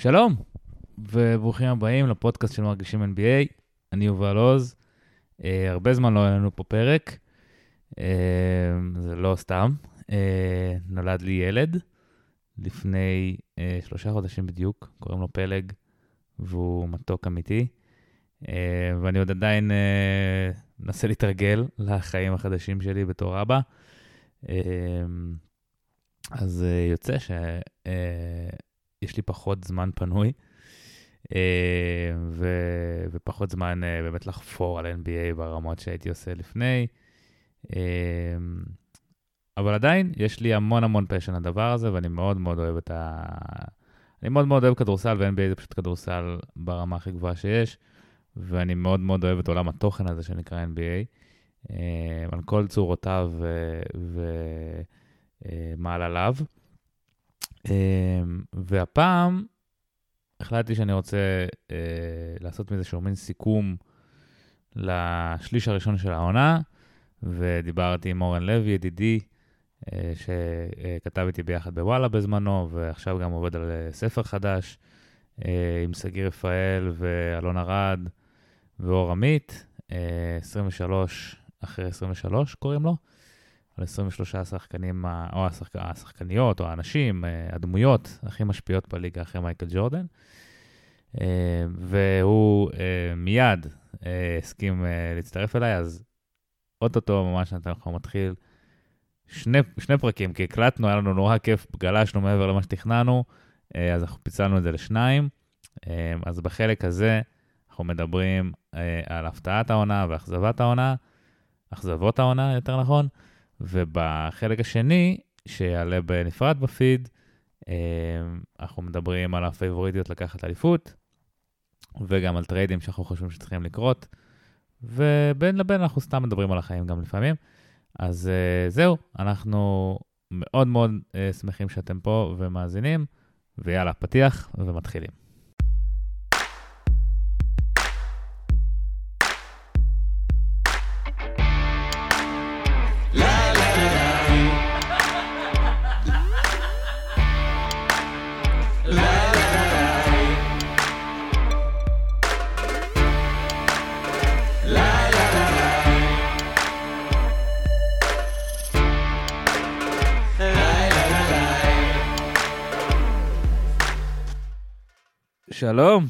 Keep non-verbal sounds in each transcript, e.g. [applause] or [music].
שלום, וברוכים הבאים לפודקאסט של מרגישים NBA. אני יובל עוז. Uh, הרבה זמן לא היה לנו פה פרק, uh, זה לא סתם. Uh, נולד לי ילד לפני uh, שלושה חודשים בדיוק, קוראים לו פלג, והוא מתוק אמיתי. Uh, ואני עוד עדיין uh, מנסה להתרגל לחיים החדשים שלי בתור אבא. Uh, אז uh, יוצא ש... Uh, יש לי פחות זמן פנוי, אה, ו- ופחות זמן אה, באמת לחפור על NBA ברמות שהייתי עושה לפני. אה, אבל עדיין, יש לי המון המון פשן לדבר הזה, ואני מאוד מאוד אוהב את ה... אני מאוד מאוד אוהב כדורסל, ו-NBA זה פשוט כדורסל ברמה הכי גבוהה שיש, ואני מאוד מאוד אוהב את עולם התוכן הזה שנקרא NBA, על כל צורותיו ומעלליו. ו- והפעם החלטתי שאני רוצה אה, לעשות מזה שהוא מין סיכום לשליש הראשון של העונה, ודיברתי עם אורן לוי, ידידי, אה, שכתב איתי ביחד בוואלה בזמנו, ועכשיו גם עובד על אה, ספר חדש, עם שגיא רפאל ואלון ארד ואור עמית, אה, 23 אחרי 23 קוראים לו. על 23 השחקנים, או השחק... השחקניות, או האנשים, אה, הדמויות הכי משפיעות בליגה אחרי מייקל ג'ורדן. אה, והוא אה, מיד הסכים להצטרף אליי, אז אוטוטו ממש לך מתחיל שני, שני פרקים, כי הקלטנו, היה לנו נורא כיף, גלשנו מעבר למה שתכננו, אז אנחנו פיצלנו את זה לשניים. אז בחלק הזה אנחנו מדברים על הפתעת העונה ואכזבת העונה, אכזבות העונה, יותר נכון. ובחלק השני, שיעלה בנפרד בפיד, אה, אנחנו מדברים על הפייבוריטיות לקחת אליפות, וגם על טריידים שאנחנו חושבים שצריכים לקרות, ובין לבין אנחנו סתם מדברים על החיים גם לפעמים. אז אה, זהו, אנחנו מאוד מאוד אה, שמחים שאתם פה ומאזינים, ויאללה, פתיח ומתחילים. שלום,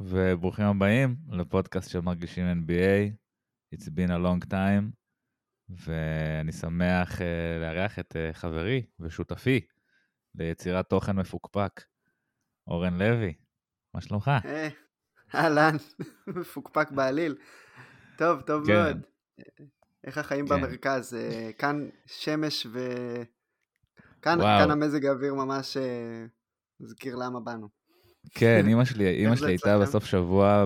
וברוכים הבאים לפודקאסט של מרגישים NBA. It's been a long time, ואני שמח uh, לארח את uh, חברי ושותפי ליצירת תוכן מפוקפק, אורן לוי. מה שלומך? אה, אהלן, [laughs] מפוקפק בעליל. טוב, טוב כן. מאוד. איך החיים כן. במרכז? כאן שמש ו... כאן, כאן המזג האוויר ממש מזכיר למה באנו. כן, [laughs] אימא שלי, אימא שלי הייתה בסוף שבוע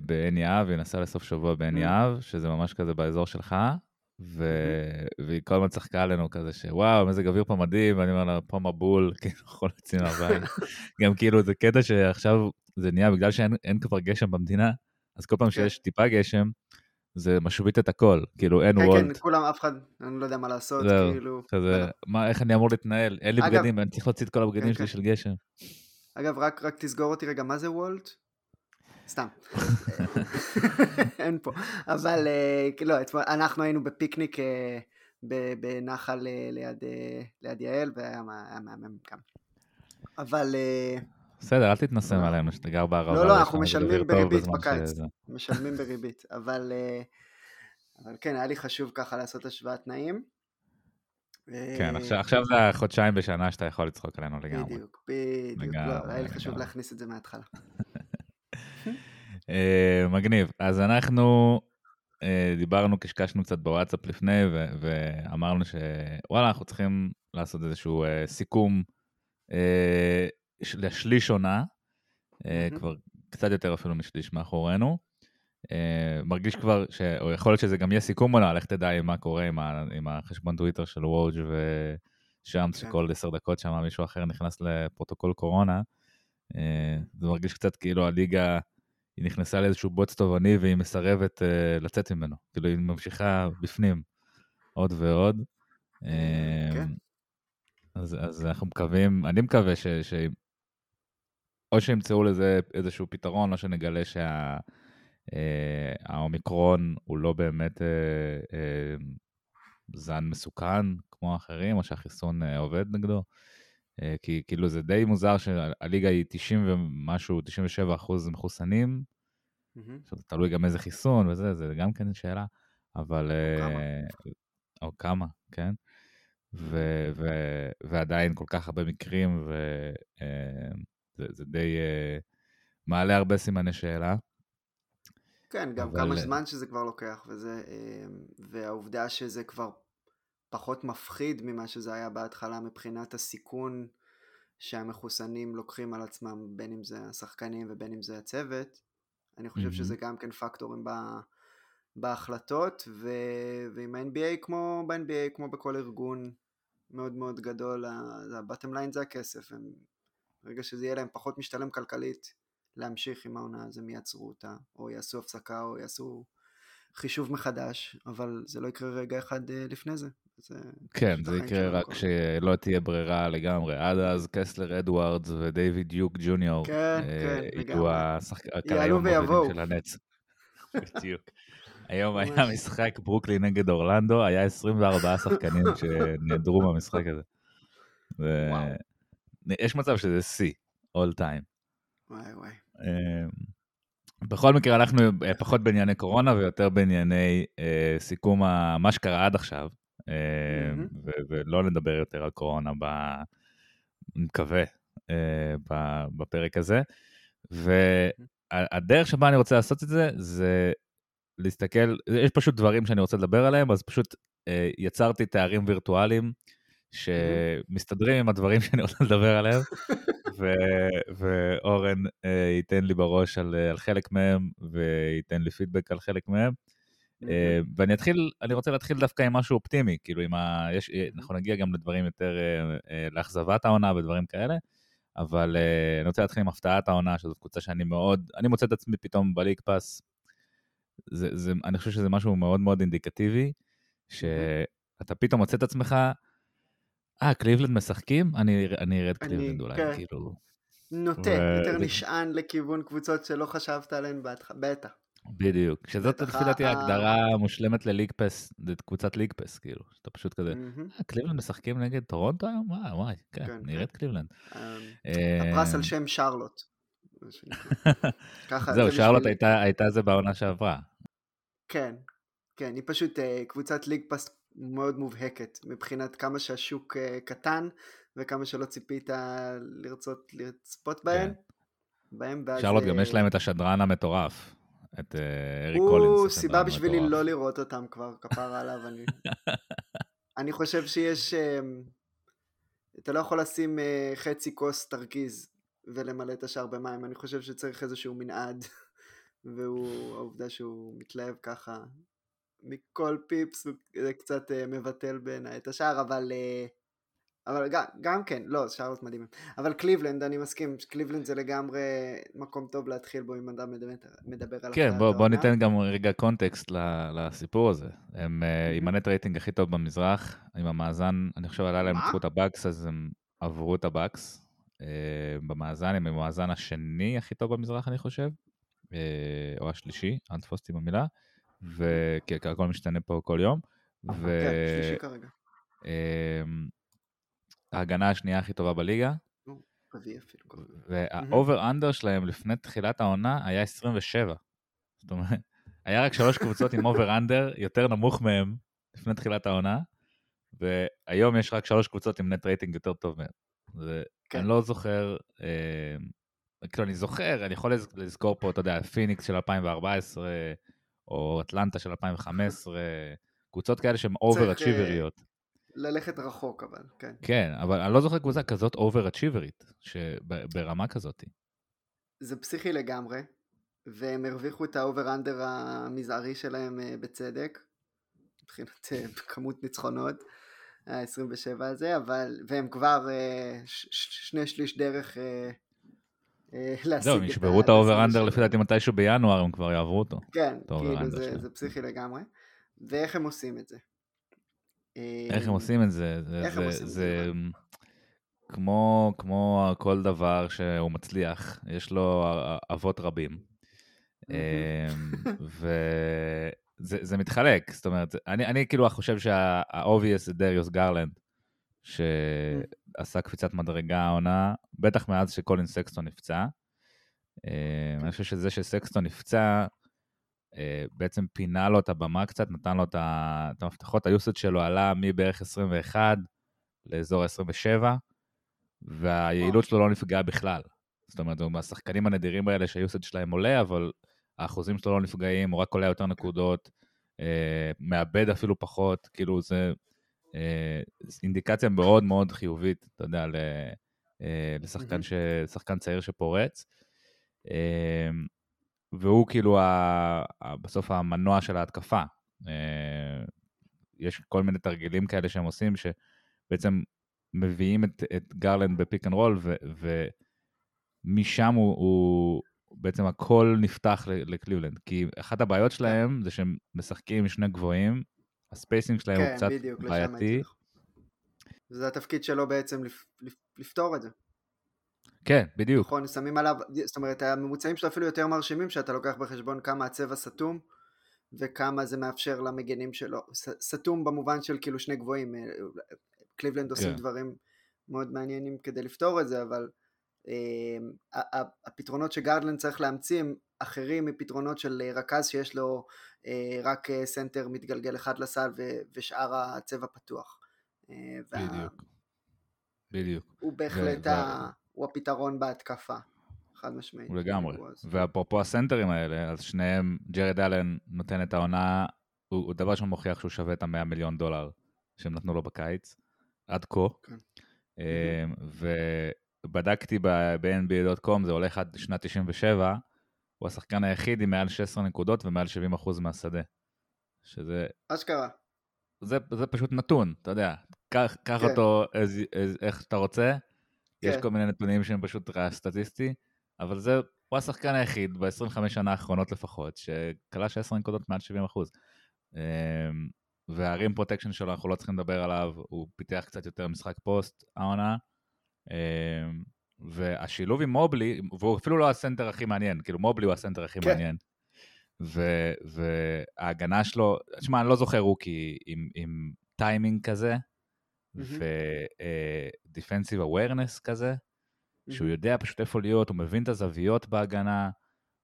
בעין יהב, היא נסעה לסוף שבוע בעין mm. יהב, שזה ממש כזה באזור שלך, והיא כל הזמן צחקה עלינו כזה שוואו, מזג אוויר פה מדהים, ואני אומר לה, פה מבול, [laughs] כאילו, יכול לצאת מהבית. [laughs] גם כאילו, זה קטע שעכשיו זה נהיה בגלל שאין כבר גשם במדינה, אז כל פעם כן. שיש טיפה גשם, זה משווית את הכל, כאילו אין וולט. כן, כן, כולם, אף אחד, אני לא יודע מה לעשות, כאילו. כזה, מה, איך אני אמור להתנהל? אין לי בגדים, אני צריך להוציא את כל הבגדים כן, שלי של גשם. אגב, רק, רק תסגור אותי רגע, מה זה וולט? סתם. [laughs] אין פה. אבל אה, לא, אנחנו היינו בפיקניק אה, בנחל אה, ליד, ליד יעל, והיה מהמם גם. אבל... בסדר, אל תתנסם עלינו שאתה גר בערבה. לא, לא, אנחנו משלמים בריבית בקיץ. משלמים בריבית. אבל כן, היה לי חשוב ככה לעשות השוואת תנאים. כן, עכשיו, עכשיו זה החודשיים בשנה שאתה יכול לצחוק עלינו לגמרי. בדיוק, בדיוק. לא, היה לי חשוב להכניס את זה מההתחלה. [laughs] אה, מגניב. אז אנחנו אה, דיברנו, קשקשנו קצת בוואטסאפ לפני, ואמרנו שוואלה, אנחנו צריכים לעשות איזשהו אה, סיכום לשליש עונה, כבר קצת יותר אפילו משליש מאחורינו. Uh, מרגיש כבר, ש... או יכול להיות שזה גם יהיה סיכום עונה, לך תדע מה קורה עם, ה... עם החשבון טוויטר של וואג' ושם, כן. שכל עשר דקות שם מישהו אחר נכנס לפרוטוקול קורונה. Uh, זה מרגיש קצת כאילו הליגה, היא נכנסה לאיזשהו בוץ תובעני והיא מסרבת uh, לצאת ממנו. כאילו היא ממשיכה בפנים עוד ועוד. כן. אז, אז אנחנו מקווים, אני מקווה ש... ש... או שימצאו לזה איזשהו פתרון, או שנגלה שהאומיקרון אה, הוא לא באמת אה, אה, זן מסוכן כמו האחרים, או שהחיסון אה, עובד נגדו. אה, כי כאילו זה די מוזר שהליגה היא 90 ומשהו, 97 אחוז מחוסנים. עכשיו, תלוי גם איזה חיסון וזה, זה גם כן שאלה, אבל... או כמה. אה, או כמה, כן? ו- ו- ועדיין כל כך הרבה מקרים, וזה די מעלה הרבה סימני שאלה. כן, גם אבל... כמה זמן שזה כבר לוקח, וזה, והעובדה שזה כבר פחות מפחיד ממה שזה היה בהתחלה מבחינת הסיכון שהמחוסנים לוקחים על עצמם, בין אם זה השחקנים ובין אם זה הצוות. אני חושב mm-hmm. שזה גם כן פקטורים ב... בהחלטות, ו... ועם ה-NBA כמו ב-NBA, כמו בכל ארגון מאוד מאוד גדול, ה-bottom line זה הכסף. הם... ברגע שזה יהיה להם פחות משתלם כלכלית להמשיך עם העונה, אז הם יעצרו אותה, או יעשו הפסקה, או יעשו חישוב מחדש, אבל זה לא יקרה רגע אחד אה, לפני זה. זה כן, זה יקרה רק כשלא תהיה ברירה לגמרי. עד אז קסלר אדוארדס ודייוויד יוק ג'וניור כן, אה, כן, יהיו המובילים של הנץ. [laughs] בדיוק. היום היה משחק ברוקלין נגד אורלנדו, היה 24 שחקנים שנעדרו מהמשחק הזה. יש מצב שזה שיא, all time. וואי וואי. אמ, בכל מקרה, אנחנו אה, פחות בענייני קורונה ויותר בענייני אה, סיכום מה שקרה עד עכשיו, אה, ולא נדבר יותר על קורונה, ב... אני מקווה, אה, בפרק הזה. והדרך שבה אני רוצה לעשות את זה, זה להסתכל, יש פשוט דברים שאני רוצה לדבר עליהם, אז פשוט אה, יצרתי תארים וירטואליים שמסתדרים עם הדברים [laughs] שאני רוצה לדבר עליהם, ו- ואורן uh, ייתן לי בראש על, על חלק מהם, וייתן לי פידבק על חלק מהם. Uh, ואני אתחיל, אני רוצה להתחיל דווקא עם משהו אופטימי, כאילו עם ה... יש, אנחנו נגיע גם לדברים יותר, אה, לאכזבת העונה ודברים כאלה, אבל אני רוצה להתחיל עם הפתעת העונה, שזו קבוצה שאני מאוד, אני מוצא את עצמי פתאום ב League Pass, זה, זה, אני חושב שזה משהו מאוד מאוד אינדיקטיבי, שאתה פתאום מוצא את עצמך, אה, קליבלנד משחקים? אני, אני אראה קליבלנד אולי, כן. כאילו... נוטה, ו... יותר נשען לכיוון קבוצות שלא חשבת עליהן בטח. בדיוק, שזאת לפי דעתי ההגדרה המושלמת ל League Pass, קבוצת League Pass, כאילו, שאתה פשוט כזה, אה, קליבלנד משחקים נגד טורונטו היום? וואי, וואי, כן, כן נראית כן. קליבלנד. אמ, אה, הפרס על שם שרלוט. [laughs] זהו, שרלוט הייתה זה בעונה שעברה. כן, כן, היא פשוט אה, קבוצת League Pass מאוד מובהקת מבחינת כמה שהשוק אה, קטן וכמה שלא ציפית לרצות לצפות בהן. כן. בהם ואז... שרלוט גם יש להם את השדרן המטורף, את אריק קולינס. הוא סיבה בשבילי לא לראות אותם כבר, כפרה עליו. אני, [laughs] אני חושב שיש... אתה לא יכול לשים חצי כוס תרכיז ולמלא את השאר במים, אני חושב שצריך איזשהו מנעד, [laughs] והוא, העובדה שהוא מתלהב ככה מכל פיפס, זה קצת אה, מבטל בעיניי את השאר, אבל, אה, אבל גם, גם כן, לא, שרלוט מדהים. אבל קליבלנד, אני מסכים, קליבלנד זה לגמרי מקום טוב להתחיל בו אם אדם מדבר, מדבר על כן, בוא, בוא ניתן גם רגע קונטקסט לסיפור הזה. הם mm-hmm. עם ה net rating הכי טוב במזרח, עם המאזן, אני חושב עלה להם את הבאקס, אז הם עברו את הבאקס. אה, במאזן, הם המאזן השני הכי טוב במזרח, אני חושב, אה, או השלישי, אל תתפוס אותי במילה, וכי הכל משתנה פה כל יום. ו... כן, שלישי כרגע. אמ, ההגנה השנייה הכי טובה בליגה. וה over-under שלהם לפני תחילת העונה היה 27. זאת אומרת, [laughs] היה רק שלוש קבוצות עם over-under יותר נמוך מהם לפני תחילת העונה, והיום יש רק שלוש קבוצות עם net rating יותר טוב מהם. כן. אני לא זוכר, אה, כאילו אני זוכר, אני יכול לזכור פה, אתה יודע, פיניקס של 2014, או אטלנטה של 2015, קבוצות כאלה שהן אובר-אצ'יבריות. ללכת רחוק אבל, כן. כן, אבל אני לא זוכר קבוצה כזאת אובר-אצ'יברית, ברמה כזאת. זה פסיכי לגמרי, והם הרוויחו את ה over-under המזערי שלהם אה, בצדק, מבחינת אה, כמות ניצחונות. ה-27 הזה, אבל, והם כבר אה, ש- שני שליש דרך להשיג את זהו, הם ישברו את ה over-under לפי דעתי מתישהו בינואר, הם כבר יעברו אותו. כן, כאילו זה, זה פסיכי לגמרי. ואיך הם עושים את זה? איך הם עושים את זה? איך הם עושים את זה? כמו, כמו כל דבר שהוא מצליח, יש לו אבות רבים. אמ, [laughs] וזה מתחלק, זאת אומרת, אני, אני כאילו חושב שה-obvious זה דריוס גרלנד, שעשה קפיצת מדרגה העונה, בטח מאז שקולין סקסטון נפצע. אמ, אני חושב שזה שסקסטון נפצע, אה, בעצם פינה לו את הבמה קצת, נתן לו את המפתחות, היוסד שלו עלה מבערך 21 לאזור 27, והיעילות שלו לא נפגעה בכלל. זאת אומרת, הוא מהשחקנים הנדירים האלה שהיוסד שלהם עולה, אבל האחוזים שלו לא נפגעים, הוא רק עולה יותר נקודות, אה, מאבד אפילו פחות, כאילו זה אה, אינדיקציה מאוד מאוד חיובית, אתה יודע, אה, לשחקן, ש, לשחקן צעיר שפורץ. אה, והוא כאילו ה, בסוף המנוע של ההתקפה. אה, יש כל מיני תרגילים כאלה שהם עושים, שבעצם מביאים את, את גרלנד ב pick and roll, ומשם הוא, הוא, בעצם הכל נפתח לקליבלנד. כי אחת הבעיות שלהם זה שהם משחקים עם שני גבוהים, ה spacing שלהם כן, הוא קצת בדיוק, בעייתי. זה התפקיד שלו בעצם לפ, לפ, לפתור את זה. כן, בדיוק. נכון, שמים עליו, זאת אומרת, הממוצעים שלו אפילו יותר מרשימים, שאתה לוקח בחשבון כמה הצבע סתום, וכמה זה מאפשר למגנים שלו. סתום במובן של כאילו שני גבוהים, אה, קליבלנד עושים כן. דברים מאוד מעניינים כדי לפתור את זה, אבל אה, הפתרונות שגרלנד צריך להמציא הם אחרים מפתרונות של רכז שיש לו אה, רק אה, סנטר מתגלגל אחד לסל ושאר הצבע פתוח. אה, בדיוק. בדיוק. הוא בהחלט ו- ה... הוא הפתרון בהתקפה. חד משמעית. לגמרי. ואפרופו הסנטרים האלה, אז שניהם, ג'רד אלן נותן את העונה, הוא, הוא דבר ראשון מוכיח שהוא שווה את המאה מיליון דולר שהם נתנו לו בקיץ, עד כה. כן. ובדקתי ב-NBA.com, זה הולך עד שנת 97, הוא השחקן היחיד עם מעל 16 נקודות ומעל 70% מהשדה. שזה... אשכרה. זה, זה פשוט נתון, אתה יודע, קח, קח כן. אותו אז, אז, איך שאתה רוצה, כן. יש כל מיני נתונים שהם פשוט רעש סטטיסטי, אבל זה, הוא השחקן היחיד ב-25 שנה האחרונות לפחות, שקלע 10 נקודות מעל 70 אחוז. אמ, וה rim protection שלו, אנחנו לא צריכים לדבר עליו, הוא פיתח קצת יותר משחק פוסט, העונה. והשילוב עם מובלי, והוא אפילו לא הסנטר הכי מעניין, כאילו מובלי הוא הסנטר הכי כן. מעניין. ו, וההגנה שלו, תשמע, אני לא זוכר רוקי עם, עם טיימינג כזה, ו-defensive awareness כזה, שהוא יודע פשוט איפה להיות, הוא מבין את הזוויות בהגנה,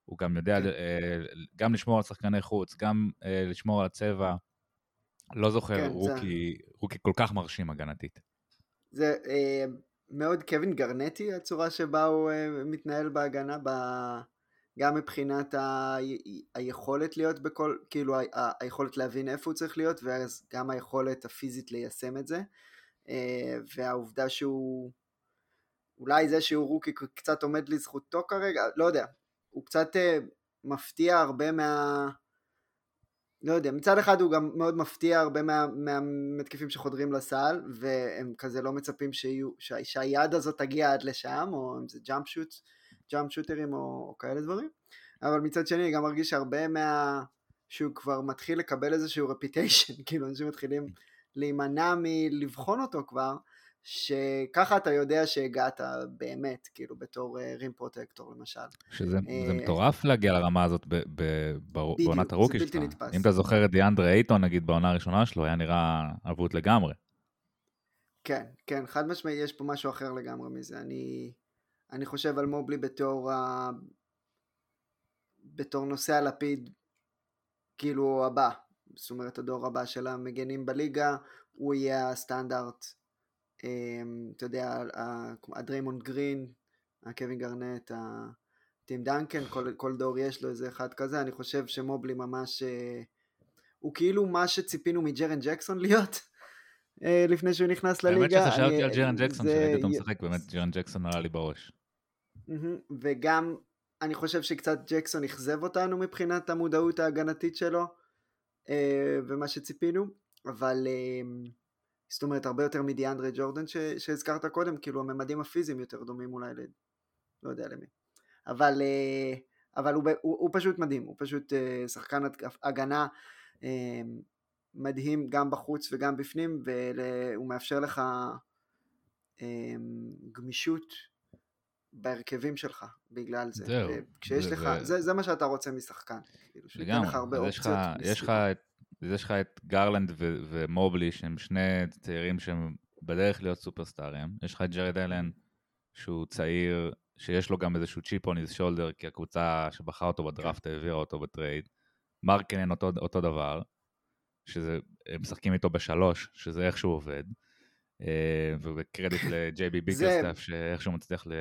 הוא גם יודע כן. גם לשמור על שחקני חוץ, גם לשמור על הצבע. לא זוכר כן, רוקי, זה... רוקי כל כך מרשים הגנתית. זה אה, מאוד קווין גרנטי, הצורה שבה הוא אה, מתנהל בהגנה, ב... גם מבחינת ה... היכולת להיות בכל, כאילו ה... היכולת להבין איפה הוא צריך להיות, ואז גם היכולת הפיזית ליישם את זה. אה, והעובדה שהוא, אולי זה שהוא רוקי קצת עומד לזכותו כרגע, לא יודע, הוא קצת אה, מפתיע הרבה מה... לא יודע, מצד אחד הוא גם מאוד מפתיע הרבה מה, מהמתקפים שחודרים לסל, והם כזה לא מצפים שיהיו, שה, שהיד הזאת תגיע עד לשם, או אם זה ג'אמפ שוט, jump שוטרים או, או כאלה דברים, אבל מצד שני אני גם מרגיש שהרבה מה... שהוא כבר מתחיל לקבל איזשהו reputation, [laughs] כאילו אנשים מתחילים להימנע מלבחון אותו כבר, שככה אתה יודע שהגעת באמת, כאילו בתור rim uh, protector למשל. שזה uh, מטורף להגיע לרמה הזאת בעונת הרוקי שלך. אם אתה זוכר את דיאנדרה אייטון נגיד בעונה הראשונה שלו, היה נראה אבוד לגמרי. כן, כן, חד משמעי, יש פה משהו אחר לגמרי מזה. אני, אני חושב על מובלי בתור, ה... בתור נושא הלפיד, כאילו הבא, זאת אומרת הדור הבא של המגנים בליגה, הוא יהיה הסטנדרט, אתה יודע, הדריימונד גרין, הקווין גארנט, הטים דנקן, כל, כל דור יש לו איזה אחד כזה, אני חושב שמובלי ממש, אה, הוא כאילו מה שציפינו מג'רן ג'קסון [laughs] להיות. אה, לפני שהוא נכנס לליגה. האמת שחשבתי על ג'רן ג'קסון, שראיתי אותו משחק, באמת ג'רן ג'קסון עלה לי בראש. וגם אני חושב שקצת ג'קסון אכזב אותנו מבחינת המודעות ההגנתית שלו. אה, ומה שציפינו, אבל אה, זאת אומרת הרבה יותר מדיאנדרי ג'ורדן ש, שהזכרת קודם, כאילו הממדים הפיזיים יותר דומים אולי ל... לא יודע למי. אבל, אה, אבל הוא, הוא, הוא פשוט מדהים, הוא פשוט שחקן הגנה מדהים גם בחוץ וגם בפנים, והוא מאפשר לך גמישות בהרכבים שלך בגלל זה. זהו. כשיש זה, לך, זה... זה, זה מה שאתה רוצה משחקן. כאילו, לגמרי. לך הרבה אופציות. יש לך, יש לך את גרלנד ו- ומובלי, שהם שני צעירים שהם בדרך להיות סופרסטארים. יש לך את ג'רד אלן, שהוא צעיר, שיש לו גם איזשהו chip on his shoulder, כי הקבוצה שבחרה אותו בדראפט העבירה אותו בטרייד. מרקנן אותו, אותו דבר, שזה, הם משחקים איתו בשלוש, שזה איך שהוא עובד. אה, ובקרדיט [laughs] לג'יי בי ביקרסטאפ, שאיכשהו מצליח ל...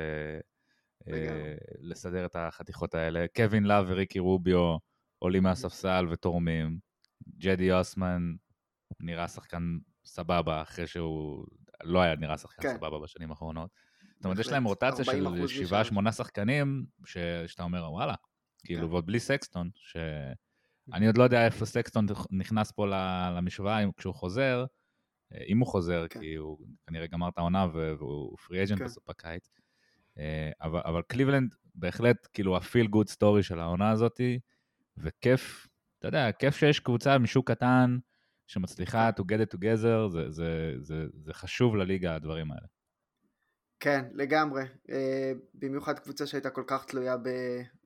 אה, לסדר את החתיכות האלה. קווין לאב וריקי רוביו עולים מהספסל ותורמים. ג'די אוסמן נראה שחקן סבבה, אחרי שהוא לא היה נראה שחקן כן. סבבה בשנים האחרונות. זאת אומרת, יש להם רוטציה של 7-8 שחקנים, ש... שאתה אומר, וואלה, כאילו, כן. ועוד בלי סקסטון, שאני עוד לא יודע איפה סקסטון נכנס פה למשוואה כשהוא חוזר, אה, אם הוא חוזר, כן. כי הוא כנראה גמר את העונה והוא free agent כן. בסוף בקיץ. אה, אבל, אבל קליבלנד בהחלט כאילו ה feel good story של העונה הזאתי, וכיף, אתה יודע, כיף שיש קבוצה משוק קטן שמצליחה כן. to get it together, זה, זה, זה, זה חשוב לליגה הדברים האלה. כן, לגמרי. Uh, במיוחד קבוצה שהייתה כל כך תלויה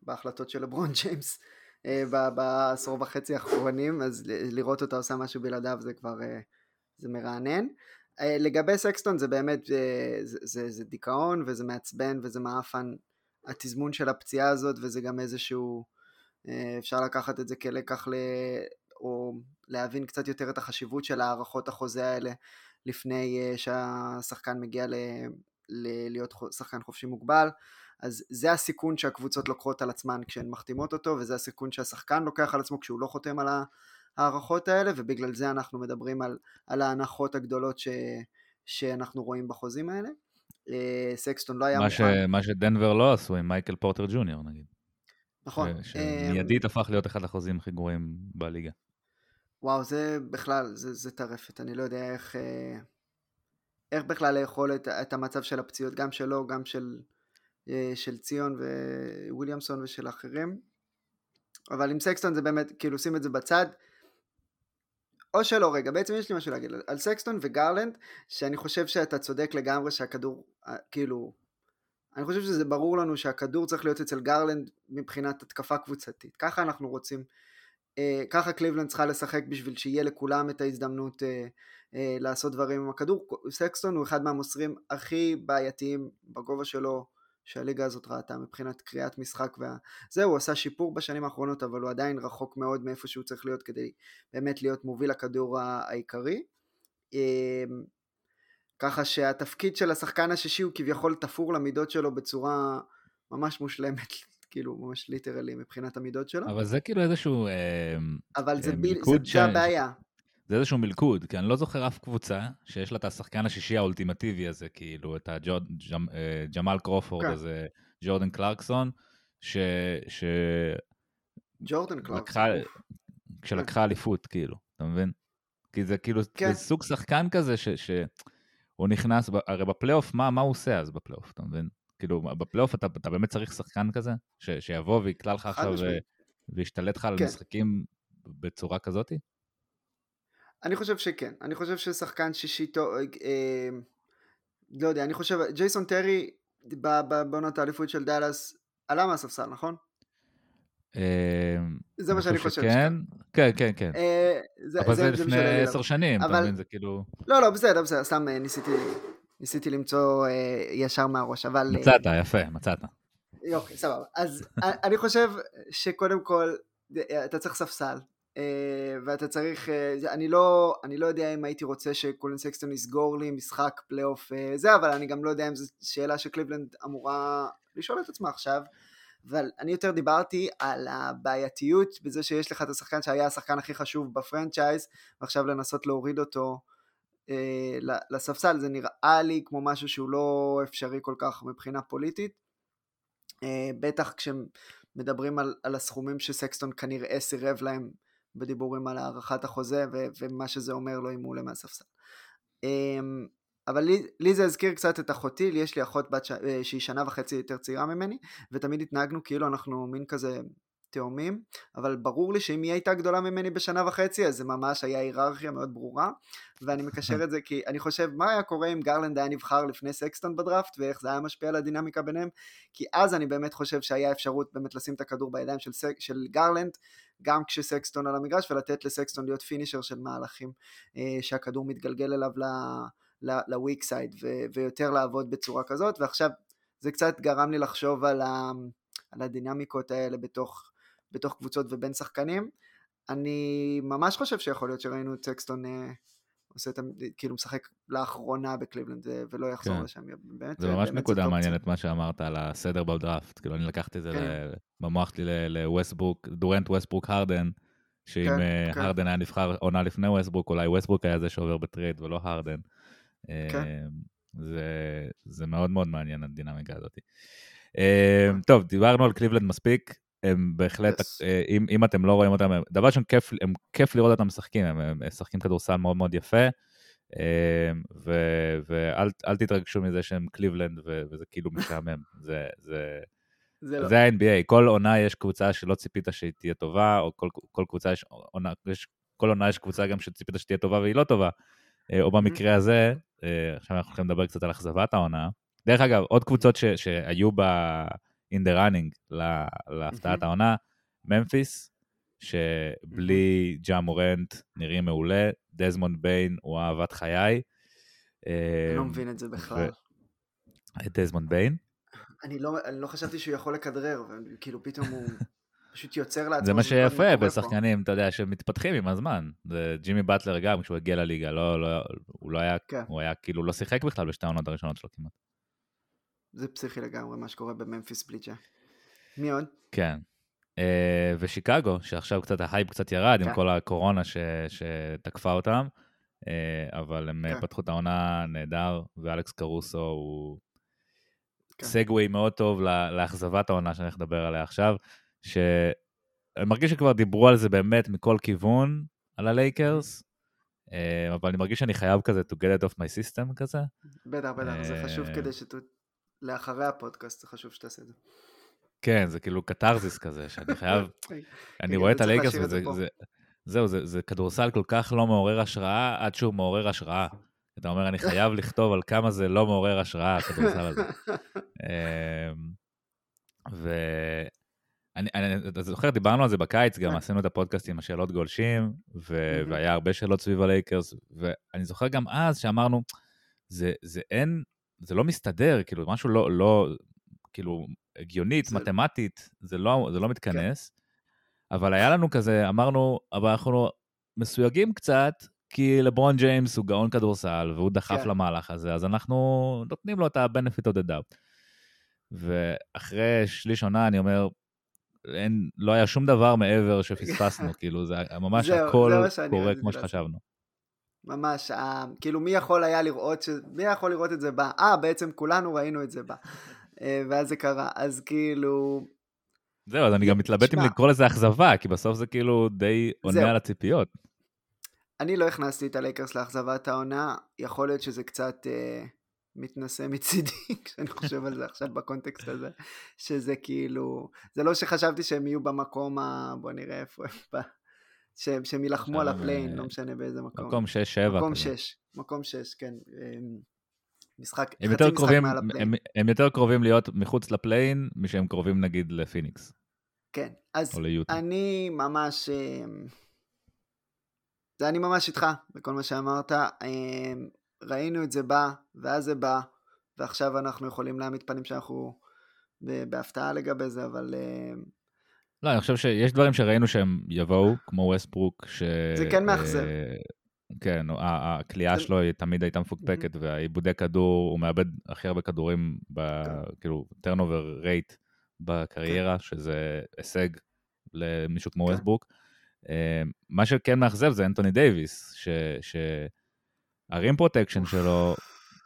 בהחלטות של לברון ג'יימס uh, בעשור וחצי האחרונים, אז לראות אותה עושה משהו בלעדיו זה כבר, uh, זה מרענן. Uh, לגבי סקסטון זה באמת, uh, זה, זה, זה דיכאון וזה מעצבן וזה מעפן התזמון של הפציעה הזאת וזה גם איזשהו, uh, אפשר לקחת את זה כלקח ל... או להבין קצת יותר את החשיבות של הערכות החוזה האלה לפני uh, שהשחקן מגיע ל... ל... להיות שחקן חופשי מוגבל. אז זה הסיכון שהקבוצות לוקחות על עצמן כשהן מחתימות אותו, וזה הסיכון שהשחקן לוקח על עצמו כשהוא לא חותם על ההערכות האלה, ובגלל זה אנחנו מדברים על, על ההנחות הגדולות ש, שאנחנו רואים בחוזים האלה. אה, סקסטון לא היה מה ש, מוכן. מה שדנבר לא עשו עם מייקל פורטר ג'וניור נגיד. נכון. שמיידית הפך להיות אחד החוזים הכי גרועים בליגה. וואו, זה בכלל, זה, זה טרפת, אני לא יודע איך, אה, איך בכלל לאכול את, את המצב של הפציעות, גם שלו, גם של, אה, של ציון וויליאמסון ושל אחרים. אבל עם סקסטון זה באמת, כאילו שים את זה בצד. או שלא, רגע, בעצם יש לי משהו להגיד על סקסטון וגרלנד, שאני חושב שאתה צודק לגמרי שהכדור, אה, כאילו, אני חושב שזה ברור לנו שהכדור צריך להיות אצל גרלנד מבחינת התקפה קבוצתית. ככה אנחנו רוצים אה, ככה קליבלנד צריכה לשחק בשביל שיהיה לכולם את ההזדמנות אה, אה, לעשות דברים עם הכדור. סקסטון הוא אחד מהמוסרים הכי בעייתיים בגובה שלו שהליגה הזאת ראתה מבחינת קריאת משחק וזהו, הוא עשה שיפור בשנים האחרונות אבל הוא עדיין רחוק מאוד מאיפה שהוא צריך להיות כדי באמת להיות מוביל הכדור העיקרי. ככה שהתפקיד של השחקן השישי הוא כביכול תפור למידות שלו בצורה ממש מושלמת [laughs] כאילו ממש ליטרלי מבחינת המידות שלו. אבל זה כאילו איזשהו אה, אבל זה, אה, ביל, זה, ש... זה הבעיה. זה איזשהו מלכוד, כי אני לא זוכר אף קבוצה שיש לה את השחקן השישי האולטימטיבי הזה, כאילו את הג'מאל הג'מ, קרופורד כן. הזה, ג'ורדן קלרקסון, ש... ש... ג'ורדן קלרקסון. לקחה, כשלקחה אליפות, כאילו, אתה מבין? כי זה כאילו, כן. זה סוג שחקן כזה ש... ש... הוא נכנס, הרי בפלייאוף, מה, מה הוא עושה אז בפלייאוף, אתה מבין? כאילו, בפלייאוף אתה, אתה באמת צריך שחקן כזה, ש, שיבוא ויקלע לך עכשיו ו, וישתלט לך על כן. משחקים בצורה כזאתי? אני חושב שכן. אני חושב ששחקן שישי טוב, אה, אה, לא יודע, אני חושב, ג'ייסון טרי בעונת האליפות של דאלאס עלה מהספסל, נכון? אה, זה מה שאני חושב. כן, כן, כן. אה, אבל זה לפני עשר שנים, אתה מבין? זה כאילו... לא, לא, בסדר, בסדר, סתם אה, ניסיתי ניסיתי למצוא ישר מהראש, אבל... מצאת, יפה, מצאת. יופי, סבבה. אז אני חושב שקודם כל, אתה צריך ספסל, ואתה צריך, אני לא, אני לא יודע אם הייתי רוצה שקולן סקסטון יסגור לי משחק פלייאוף זה, אבל אני גם לא יודע אם זו שאלה שקליבלנד אמורה לשאול את עצמה עכשיו. אבל אני יותר דיברתי על הבעייתיות בזה שיש לך את השחקן שהיה השחקן הכי חשוב ב franchise, ועכשיו לנסות להוריד אותו אה, לספסל זה נראה לי כמו משהו שהוא לא אפשרי כל כך מבחינה פוליטית. אה, בטח כשמדברים על, על הסכומים שסקסטון כנראה סירב להם בדיבורים על הארכת החוזה ו, ומה שזה אומר לו אם הוא עולה מהספסל. אה, אבל לי, לי זה הזכיר קצת את אחותי, לי יש לי אחות בת ש... שהיא שנה וחצי יותר צעירה ממני, ותמיד התנהגנו כאילו אנחנו מין כזה תאומים, אבל ברור לי שאם היא הייתה גדולה ממני בשנה וחצי, אז זה ממש היה היררכיה מאוד ברורה, ואני מקשר את זה כי אני חושב, מה היה קורה אם גרלנד היה נבחר לפני סקסטון בדראפט, ואיך זה היה משפיע על הדינמיקה ביניהם, כי אז אני באמת חושב שהיה אפשרות באמת לשים את הכדור בידיים של, סק, של גרלנד, גם כשסקסטון על המגרש, ולתת לסקסטון להיות finisher של מהלכים אה, שהכדור מתגלגל אליו ל weak side, ויותר לעבוד בצורה כזאת, ועכשיו זה קצת גרם לי לחשוב על, ה, על הדינמיקות האלה בתוך, בתוך קבוצות ובין שחקנים. אני ממש חושב שיכול להיות שראינו את סקסטון אה, עושה את, כאילו משחק לאחרונה בקליבלנד ולא יחזור כן. לשם. באמת, זה ממש באמת נקודה מעניינת מה שאמרת על הסדר בדראפט, כאילו אני לקחתי את זה כן. במוח שלי לווסטברוק, דורנט ווסטברוק הרדן, שאם כן, אה, כן. הרדן היה נבחר עונה לפני ווסטברוק, אולי ווסטברוק היה זה שעובר בטרייד ולא הרדן. כן. אה, זה, זה מאוד מאוד מעניין הדינמיקה הזאת. אה, טוב, דיברנו על קליבלנד מספיק, הם בהחלט, yes. אה, אם, אם אתם לא רואים אותם, דבר ראשון, כיף, הם כיף לראות אותם משחקים, הם, הם משחקים כדורסל מאוד מאוד יפה, אה, ו, ואל תתרגשו מזה שהם קליבלנד ו, וזה כאילו משעמם, [laughs] זה, זה, זה, לא. זה ה-NBA, כל עונה יש קבוצה שלא ציפית שהיא תהיה טובה, או כל, כל קבוצה יש עונה, יש, כל עונה יש קבוצה גם שציפית שתהיה טובה והיא לא טובה, או במקרה הזה, עכשיו אנחנו הולכים לדבר קצת על אכזבת העונה. דרך אגב, עוד קבוצות ש, שהיו ב... in the running להפתעת העונה, ממפיס, שבלי ג'ה מורנט נראים מעולה, דזמונד ביין הוא אהבת חיי. אני לא אמ, מבין את זה בכלל. את דזמונד ביין? אני לא, אני לא חשבתי שהוא יכול לכדרר, וכאילו פתאום הוא פשוט יוצר לעצמו. זה מה שיפה בשחקנים, אתה יודע, שמתפתחים עם הזמן. זה ג'ימי באטלר גם, כשהוא הגיע לליגה, לא, לא, הוא לא היה, כן. הוא היה כאילו לא שיחק בכלל בשתי העונות הראשונות שלו כמעט. זה פסיכי לגמרי מה שקורה בממפיס בלי ג'ה. מי עוד? כן. Uh, ושיקגו, שעכשיו קצת ההייפ קצת ירד כן. עם כל הקורונה ש, שתקפה אותם, uh, אבל הם כן. פתחו את העונה נהדר, ואלכס קרוסו הוא כן. segue מאוד טוב לאכזבת העונה שאני הולך לדבר עליה עכשיו, שאני מרגיש שכבר דיברו על זה באמת מכל כיוון, על הלייקרס, uh, אבל אני מרגיש שאני חייב כזה to get it off my system כזה. בטח, בטח, זה חשוב כדי שת... לאחרי הפודקאסט, זה חשוב שתעשה את זה. כן, זה כאילו קתרזיס כזה, שאני חייב, [laughs] אני רואה את הלייקרס וזה, זהו, זה, זה כדורסל כל כך לא מעורר השראה, עד שהוא מעורר השראה. אתה אומר, אני חייב [laughs] לכתוב על כמה זה לא מעורר השראה, הכדורסל הזה. [laughs] אמ, ואני אני, אתה זוכר, דיברנו על זה בקיץ, גם עשינו את הפודקאסט עם השאלות גולשים, ו... והיה הרבה שאלות סביב הלייקרס, ואני זוכר גם אז שאמרנו, זה, זה אין, זה לא מסתדר, כאילו, משהו לא, לא כאילו, הגיונית, זה... מתמטית, זה לא, זה לא מתכנס. כן. אבל היה לנו כזה, אמרנו, אבל אנחנו מסויגים קצת, כי לברון ג'יימס הוא גאון כדורסל, והוא דחף כן. למהלך הזה, אז אנחנו נותנים לו את ה-benefit of the doubt. ואחרי שליש עונה אני אומר, אין, לא היה שום דבר מעבר שפספסנו, [laughs] כאילו, זה ממש זהו, הכל זה קורה כמו שחשבנו. ממש, ה... כאילו מי יכול היה לראות, ש... מי יכול לראות את זה בה? אה, בעצם כולנו ראינו את זה בה. אה, ואז זה קרה, אז כאילו... זהו, אז אני גם מתלבט אם לקרוא לזה אכזבה, כי בסוף זה כאילו די עונה על הציפיות. אני לא הכנסתי את הלייקרס לאכזבת העונה, יכול להיות שזה קצת אה, מתנשא מצידי, [laughs] כשאני חושב על זה עכשיו ב context הזה, שזה כאילו, זה לא שחשבתי שהם יהיו במקום ה... בוא נראה איפה הם, שהם יילחמו על ה play-in, לא משנה באיזה מקום. מקום 6-7. מקום 6, מקום 6, כן. אמ, משחק, חצי משחק קרובים, מעל ה play-in. הם, הם יותר קרובים להיות מחוץ לפליין, משהם קרובים נגיד לפיניקס. כן, אז אני ממש, אמ, זה אני ממש איתך בכל מה שאמרת. ראינו את זה בא, ואז זה בא, ועכשיו אנחנו יכולים להעמיד פנים שאנחנו בהפתעה לגבי זה, אבל לא, אני חושב שיש דברים שראינו שהם יבואו, כמו ווסטברוק, ש... זה כן מאכזב. כן, הכלייה שלו היא תמיד הייתה מפוקפקת, והעיבודי כדור, הוא מאבד הכי הרבה כדורים, כן. כאילו, turnover rate בקריירה, כן. שזה הישג למישהו כמו כן. ווסטברוק. אה, מה שכן מאכזב זה אנתוני דייוויס, שה-rim protection שלו